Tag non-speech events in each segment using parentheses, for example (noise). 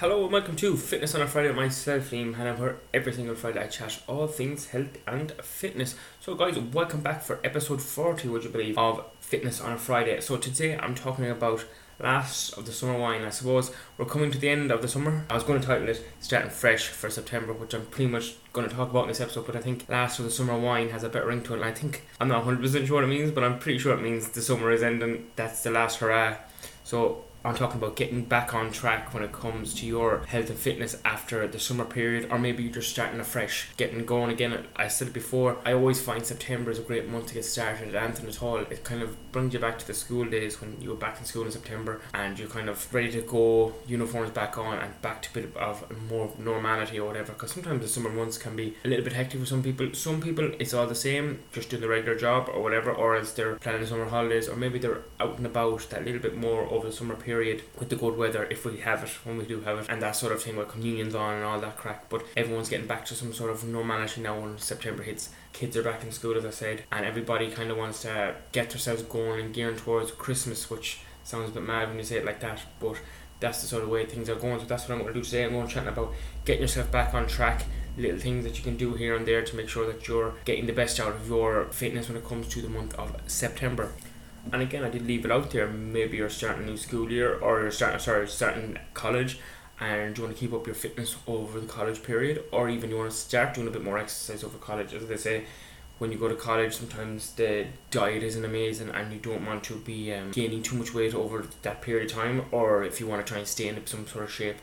Hello and welcome to Fitness on a Friday myself, Liam, here every single Friday. I chat all things health and fitness. So, guys, welcome back for episode 40, would you believe, of Fitness on a Friday. So, today I'm talking about last of the summer wine. I suppose we're coming to the end of the summer. I was going to title it Starting Fresh for September, which I'm pretty much going to talk about in this episode, but I think last of the summer wine has a better ring to it, and I think I'm not 100% sure what it means, but I'm pretty sure it means the summer is ending. That's the last hurrah. So, I'm talking about getting back on track when it comes to your health and fitness after the summer period, or maybe you're just starting afresh, getting going again. I said it before, I always find September is a great month to get started at anything at all. It kind of brings you back to the school days when you were back in school in September and you're kind of ready to go, uniforms back on, and back to a bit of more normality or whatever. Because sometimes the summer months can be a little bit hectic for some people. Some people, it's all the same, just doing the regular job or whatever, or else they're planning summer holidays, or maybe they're out and about that little bit more over the summer period period with the good weather if we have it when we do have it and that sort of thing where communions on and all that crack. But everyone's getting back to some sort of normality now when September hits. Kids are back in school as I said and everybody kind of wants to get themselves going and gearing towards Christmas which sounds a bit mad when you say it like that but that's the sort of way things are going. So that's what I'm going to do today. I'm going to chat about getting yourself back on track little things that you can do here and there to make sure that you're getting the best out of your fitness when it comes to the month of September and again, I did leave it out there. Maybe you're starting a new school year, or you're starting sorry starting college, and you want to keep up your fitness over the college period, or even you want to start doing a bit more exercise over college. As they say, when you go to college, sometimes the diet isn't amazing, and you don't want to be um, gaining too much weight over that period of time, or if you want to try and stay in some sort of shape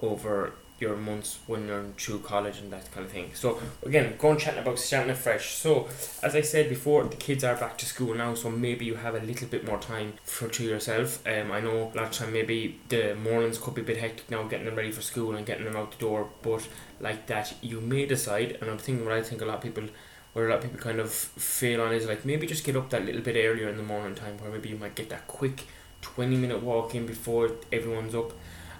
over your months when you're in through college and that kind of thing. So again, going chatting about starting afresh. So as I said before, the kids are back to school now, so maybe you have a little bit more time for to yourself. Um, I know a lot of time maybe the mornings could be a bit hectic now, getting them ready for school and getting them out the door. But like that, you may decide, and I'm thinking what I think a lot of people where a lot of people kind of fail on is like maybe just get up that little bit earlier in the morning time where maybe you might get that quick 20 minute walk in before everyone's up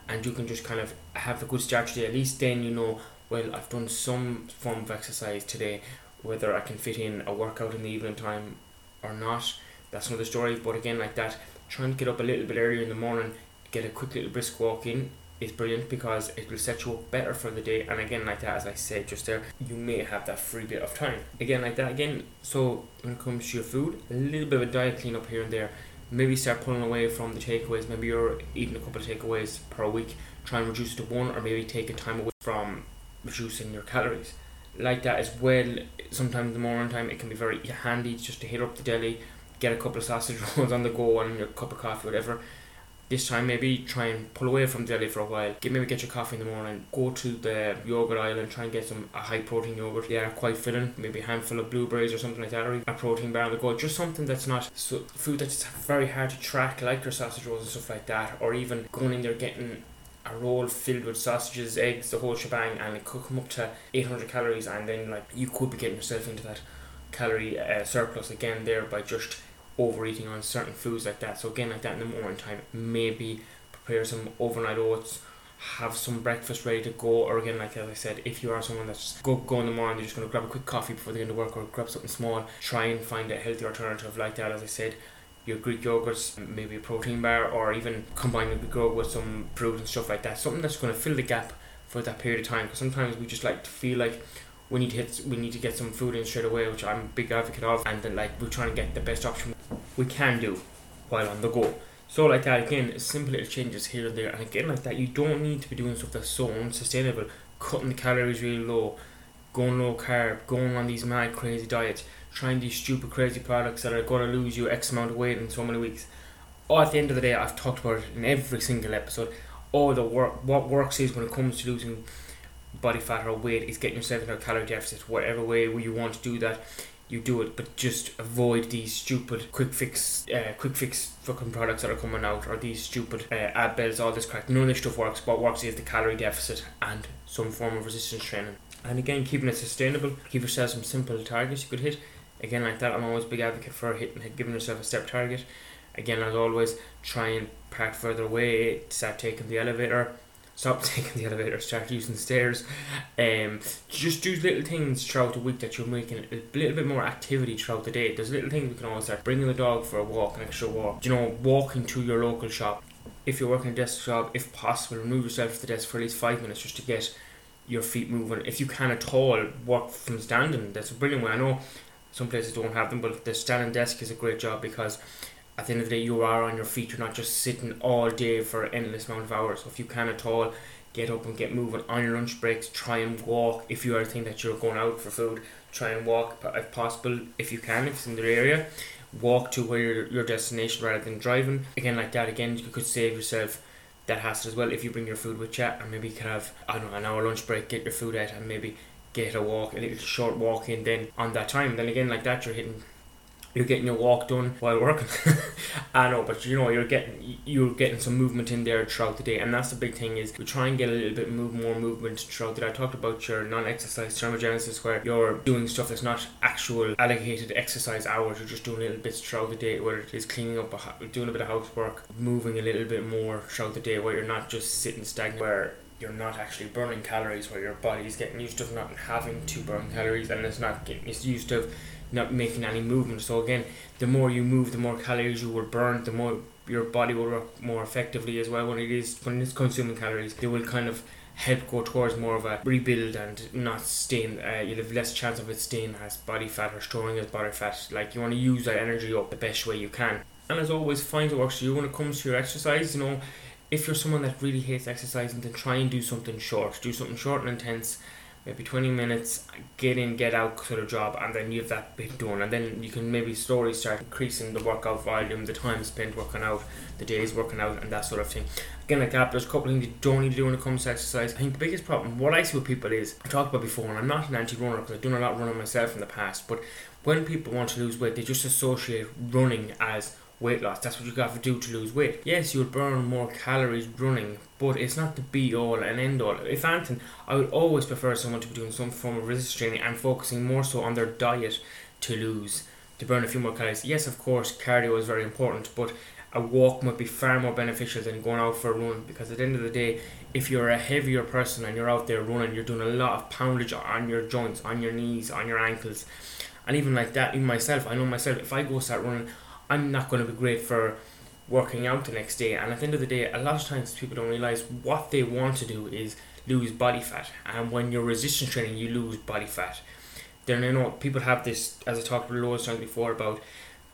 and you can just kind of have a good start today. At least then you know, well, I've done some form of exercise today, whether I can fit in a workout in the evening time or not. That's another story. But again, like that, trying to get up a little bit earlier in the morning, get a quick little brisk walk in is brilliant because it will set you up better for the day. And again, like that, as I said just there, you may have that free bit of time. Again, like that, again. So when it comes to your food, a little bit of a diet clean up here and there maybe start pulling away from the takeaways. Maybe you're eating a couple of takeaways per week. Try and reduce it to one, or maybe take a time away from reducing your calories. Like that as well. Sometimes the morning time, it can be very handy just to hit up the deli, get a couple of sausage rolls (laughs) on the go, and your cup of coffee, whatever this time maybe try and pull away from deli for a while. Get maybe get your coffee in the morning. Go to the yogurt aisle and try and get some a high protein yogurt. They are quite filling. Maybe a handful of blueberries or something like that, or a protein bar on the go. Just something that's not so food that's very hard to track, like your sausage rolls and stuff like that, or even going in there getting a roll filled with sausages, eggs, the whole shebang, and it could come up to 800 calories, and then like you could be getting yourself into that calorie uh, surplus again there by just overeating on certain foods like that. So again, like that in the morning time, maybe prepare some overnight oats, have some breakfast ready to go, or again, like as I said, if you are someone that's go go in the morning, you're just gonna grab a quick coffee before they go to work, or grab something small. Try and find a healthy alternative like that. As I said, your Greek yogurts, maybe a protein bar, or even combine the with some fruit and stuff like that. Something that's gonna fill the gap for that period of time. Because sometimes we just like to feel like we need to hit, we need to get some food in straight away, which I'm a big advocate of, and then like we're trying to get the best option we can do while on the go. So like that again, simple little changes here and there, and again like that, you don't need to be doing stuff that's so unsustainable, cutting the calories really low, going low carb, going on these mad crazy diets, trying these stupid crazy products that are to lose you X amount of weight in so many weeks. Or at the end of the day, I've talked about it in every single episode. All the work, what works is when it comes to losing body fat or weight is getting yourself into a calorie deficit, whatever way you want to do that you do it, but just avoid these stupid quick fix, uh, quick fix fucking products that are coming out, or these stupid uh, ab bells, all this crap. None of this stuff works. What works is the calorie deficit and some form of resistance training. And again, keeping it sustainable. Give yourself some simple targets you could hit. Again, like that, I'm always a big advocate for hitting, giving yourself a step target. Again, as always, try and park further away. Start taking the elevator stop (laughs) taking the elevator, start using the stairs. Um, just do little things throughout the week that you're making a little bit more activity throughout the day. There's little things we can always start bringing the dog for a walk, an extra walk. You know, walking to your local shop, if you're working a desk job, if possible, remove yourself from the desk for at least five minutes just to get your feet moving. If you can at all, work from standing. That's a brilliant way. I know some places don't have them, but the standing desk is a great job because at the end of the day, you are on your feet. You're not just sitting all day for an endless amount of hours. So if you can at all, get up and get moving on your lunch breaks. Try and walk if you are thinking that you're going out for food. Try and walk if possible, if you can, if it's in the area. Walk to where your, destination rather than driving. Again, like that, again, you could save yourself that hassle as well if you bring your food with you and maybe you can have I don't know an hour lunch break, get your food out and maybe get a walk, a little short walk in then on that time. Then again like that you're hitting you're getting your walk done while working. (laughs) I know, but you know you're getting you're getting some movement in there throughout the day, and that's the big thing is we try and get a little bit move more movement throughout the day. I talked about your non-exercise thermogenesis, where you're doing stuff that's not actual allocated exercise hours. You're just doing little bits throughout the day, whether it is cleaning up, doing a bit of housework, moving a little bit more throughout the day, where you're not just sitting stagnant, where you're not actually burning calories, where your body is getting used to not having to burn calories, and it's not getting it's used to not making any movement. So again, the more you move, the more calories you will burn, the more your body will work more effectively as well when it is when it's consuming calories. They will kind of help go towards more of a rebuild and not staying. Uh, you'll have less chance of it staying as body fat or storing as body fat. Like you want to use that energy up the best way you can. And as always, find what works for you when it comes to your exercise. You know, if you're someone that really hates exercising, then try and do something short. Do something short and intense maybe 20 minutes, get in, get out sort of job, and then you have that bit done. And then you can maybe slowly start increasing the workout volume, the time spent working out, the days working out, and that sort of thing. Again, like that, there's a couple things you don't need to do when it comes to exercise. I think the biggest problem, what I see with people is, I talked about before, and I'm not an anti runner because I've done a lot of running myself in the past, but when people want to lose weight, they just associate running as weight loss. That's what you got to do to lose weight. Yes, you'll burn more calories running, but it's not the be all and end all. If anything, I would always prefer someone to be doing some form of resistance training and focusing more so on their diet to lose, to burn a few more calories. Yes, of course, cardio is very important, but a walk might be far more beneficial than going out for a run because at the end of the day, if you're a heavier person and you're out there running, you're doing a lot of poundage on your joints, on your knees, on your ankles. And even like that, even myself, I know myself, if I go start running, I'm not going to be great for working out the next day. And at the end of the day, a lot of times people don't realize what they want to do is lose body fat. And when you're resistance training, you lose body fat. Then you know people have this, as I talked about loads times before about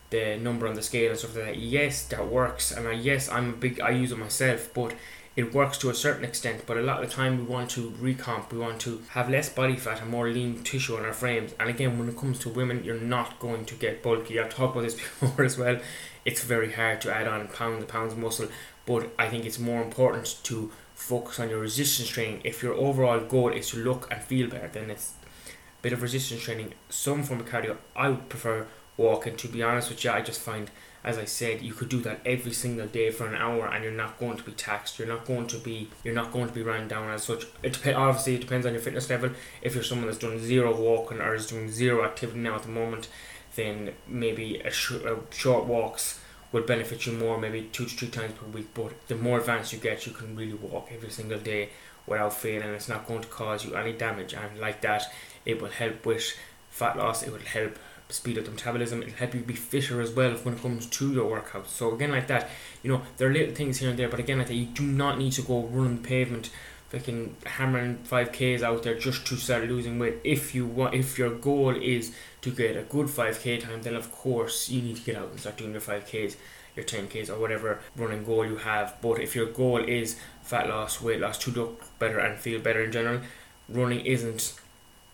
the number on the scale and stuff like that. Yes, that works, and I, yes, I'm a big. I use it myself, but it works to a certain extent, but a lot of the time we want to recomp, we want to have less body fat and more lean tissue on our frames. And again, when it comes to women, you're not going to get bulky. I've talked about this (laughs) before as well. It's very hard to add on pounds and pounds of muscle, but I think it's more important to focus on your resistance training. If your overall goal is to look and feel better, then it's a bit of resistance training, some form of cardio. I would prefer walking. To be honest with you, I just find as I said, you could do that every single day for an hour, and you're not going to be taxed. You're not going to be you're not going to be run down as such. It dep- obviously it depends on your fitness level. If you're someone that's doing zero walking or is doing zero activity now at the moment, then maybe a, sh- a short walks would benefit you more, maybe two to three times per week. But the more advanced you get, you can really walk every single day without failing. And it's not going to cause you any damage, and like that, it will help with fat loss. It will help speed up the metabolism. It'll help you be fitter as well when it comes to your workouts. So again, like that, you know, there are little things here and there, but again, like that, you do not need to go running the pavement, fucking hammering five k's out there just to start losing weight. If you want, if your goal is to get a good five k time, then of course you need to get out and start doing your five k's. Your 10Ks or whatever running goal you have, but if your goal is fat loss, weight loss to look better and feel better in general, running isn't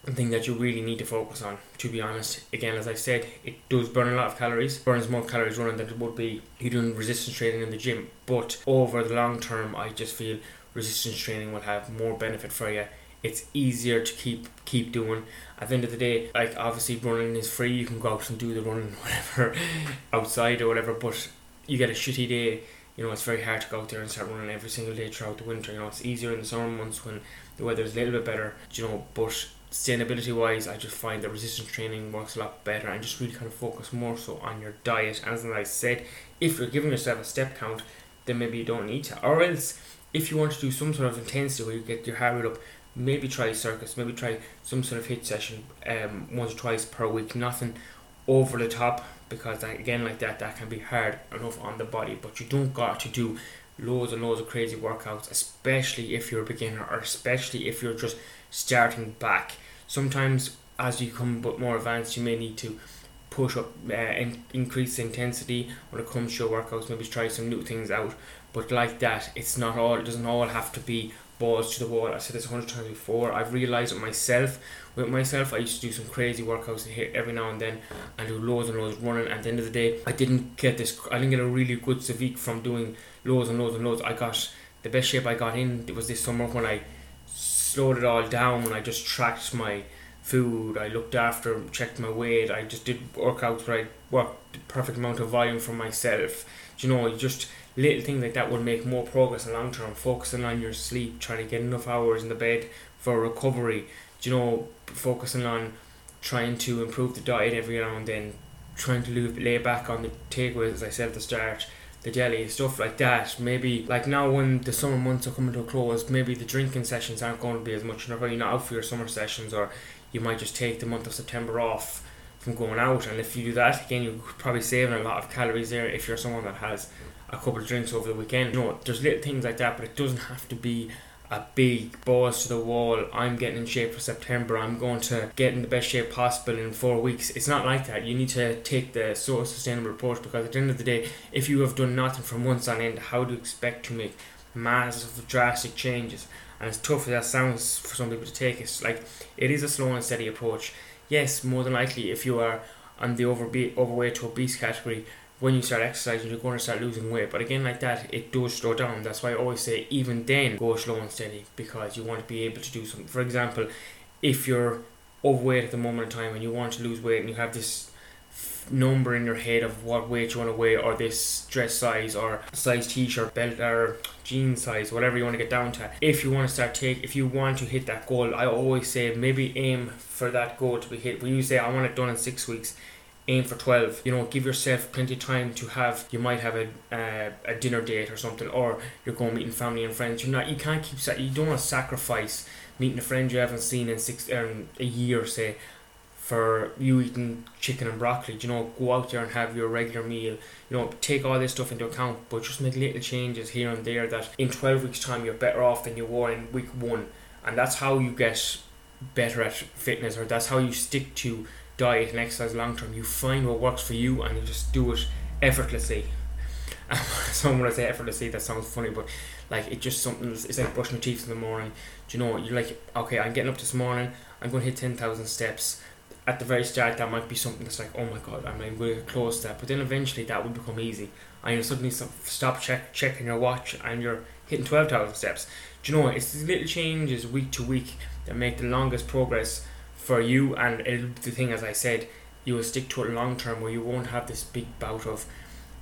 thing that you really need to focus on. To be honest, again, as I said, it does burn a lot of calories. Burns more calories running than it would be you doing resistance training in the gym. But over the long term, I just feel resistance training will have more benefit for you. It's easier to keep keep doing. At the end of the day, like obviously running is free. You can go out and do the running (laughs) whatever outside or whatever. But you get a shitty day. You know, it's very hard to go out there and start running every single day throughout the winter. You know, it's easier in the summer months when the weather's a little bit better. You know, but sustainability wise, I just find that resistance training works a lot better and just really kind of focus more so on your diet. As I said, if you're giving yourself a step count, then maybe you don't need to. Or else, if you want to do some sort of intensity where you get your heart rate up, maybe try circuits, maybe try some sort of HIIT session um, once or twice per week. Nothing over the top because again, like that, that can be hard enough on the body. But you don't got to do loads and loads of crazy workouts, especially if you're a beginner or especially if you're just starting back. Sometimes as you come but more advanced, you may need to push up, uh, in, increase intensity when it comes to your workouts. Maybe try some new things out. But like that, it's not all. It doesn't all have to be balls to the wall. I said this a hundred times before. I've realised it myself. With myself, I used to do some crazy workouts here every now and then, and do loads and loads running. And at the end of the day, I didn't get this. I didn't get a really good physique from doing loads and loads and loads. I got the best shape I got in. It was this summer when I slowed it all down. When I just tracked my food. I looked after, checked my weight. I just did workouts where I worked the perfect amount of volume for myself. Do you know, just little things like that will make more progress in long term. Focusing on your sleep, trying to get enough hours in the bed for recovery. Do you know, focusing on trying to improve the diet every now and then. Trying to lay back on the takeaways, as I said at the start the jelly, stuff like that. Maybe like now when the summer months are coming to a close, maybe the drinking sessions aren't going to be as much. You're probably not out for your summer sessions, or you might just take the month of September off from going out. And if you do that, again, you're probably saving a lot of calories there if you're someone that has a couple of drinks over the weekend. You know, there's little things like that, but it doesn't have to be a big balls to the wall. I'm getting in shape for September. I'm going to get in the best shape possible in four weeks. It's not like that. You need to take the sort of sustainable approach because at the end of the day, if you have done nothing for months on end, how do you expect to make massive, drastic changes? And as tough as that sounds for some people to take, it's like it is a slow and steady approach. Yes, more than likely, if you are on the overbe- overweight to obese category, when you start exercising, you're going to start losing weight. But again, like that, it does slow down. That's why I always say, even then, go slow and steady because you want to be able to do something. For example, if you're overweight at the moment in time and you want to lose weight and you have this number in your head of what weight you want to weigh or this dress size or size t-shirt belt or jean size whatever you want to get down to if you want to start take if you want to hit that goal i always say maybe aim for that goal to be hit when you say i want it done in six weeks aim for 12 you know give yourself plenty of time to have you might have a, uh, a dinner date or something or you're going meeting family and friends you're not you can't keep you don't want to sacrifice meeting a friend you haven't seen in six um, a year say for you eating chicken and broccoli. You know, go out there and have your regular meal. You know, take all this stuff into account, but just make little changes here and there that in 12 weeks' time you're better off than you were in week one. And that's how you get better at fitness, or that's how you stick to diet and exercise long term. You find what works for you and you just do it effortlessly. so when I say effortlessly, that sounds funny, but like it just something. It's like brushing your teeth in the morning. Do you know? You're like, okay, I'm getting up this morning. I'm going to hit ten thousand steps at the very start that might be something that's like, oh my god, I'm to close that. But then eventually that will become easy. And you suddenly stop check checking your watch and you're hitting 12,000 steps. Do you know, it's these little changes week to week that make the longest progress for you. And uh, the thing, as I said, you will stick to it long term where you won't have this big bout of,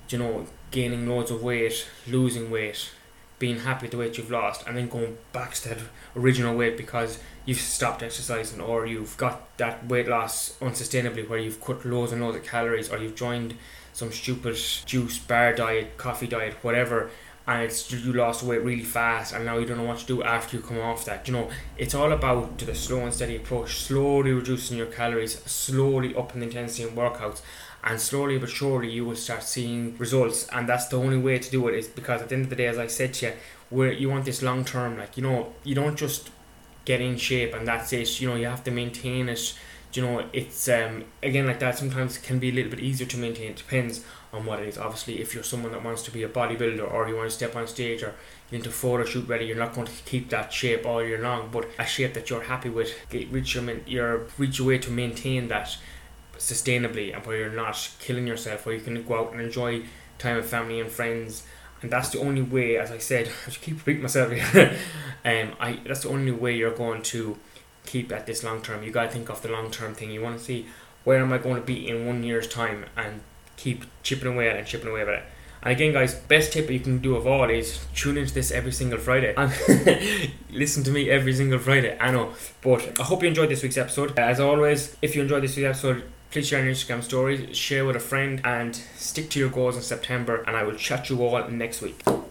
you know, gaining loads of weight, losing weight, being happy with the weight you've lost, and then going back to that original weight because you've stopped exercising or you've got that weight loss unsustainably where you've cut loads and loads of calories or you've joined some stupid juice bar diet, coffee diet, whatever, and it's you lost weight really fast and now you don't know what to do after you come off that. You know, it's all about the slow and steady approach, slowly reducing your calories, slowly upping the intensity in workouts and slowly but surely you will start seeing results and that's the only way to do it is because at the end of the day as I said to you where you want this long term like you know you don't just get in shape and that's it you know you have to maintain it you know it's um again like that sometimes can be a little bit easier to maintain it depends on what it is obviously if you're someone that wants to be a bodybuilder or you want to step on stage or into photo shoot ready you're not going to keep that shape all year long but a shape that you're happy with reach your, your reach your way to maintain that sustainably and where you're not killing yourself, where you can go out and enjoy time with family and friends. And that's the only way, as I said, (laughs) I keep repeating myself here. (laughs) um, I that's the only way you're going to keep at this long term. You gotta think of the long term thing. You want to see where am I going to be in one year's time and keep chipping away at it and chipping away at it. And again, guys, best tip you can do of all is tune into this every single Friday. (laughs) Listen to me every single Friday. I know, but I hope you enjoyed this week's episode. As always, if you enjoyed this week's episode, Please share your Instagram stories, share with a friend, and stick to your goals in September. And I will chat you all next week.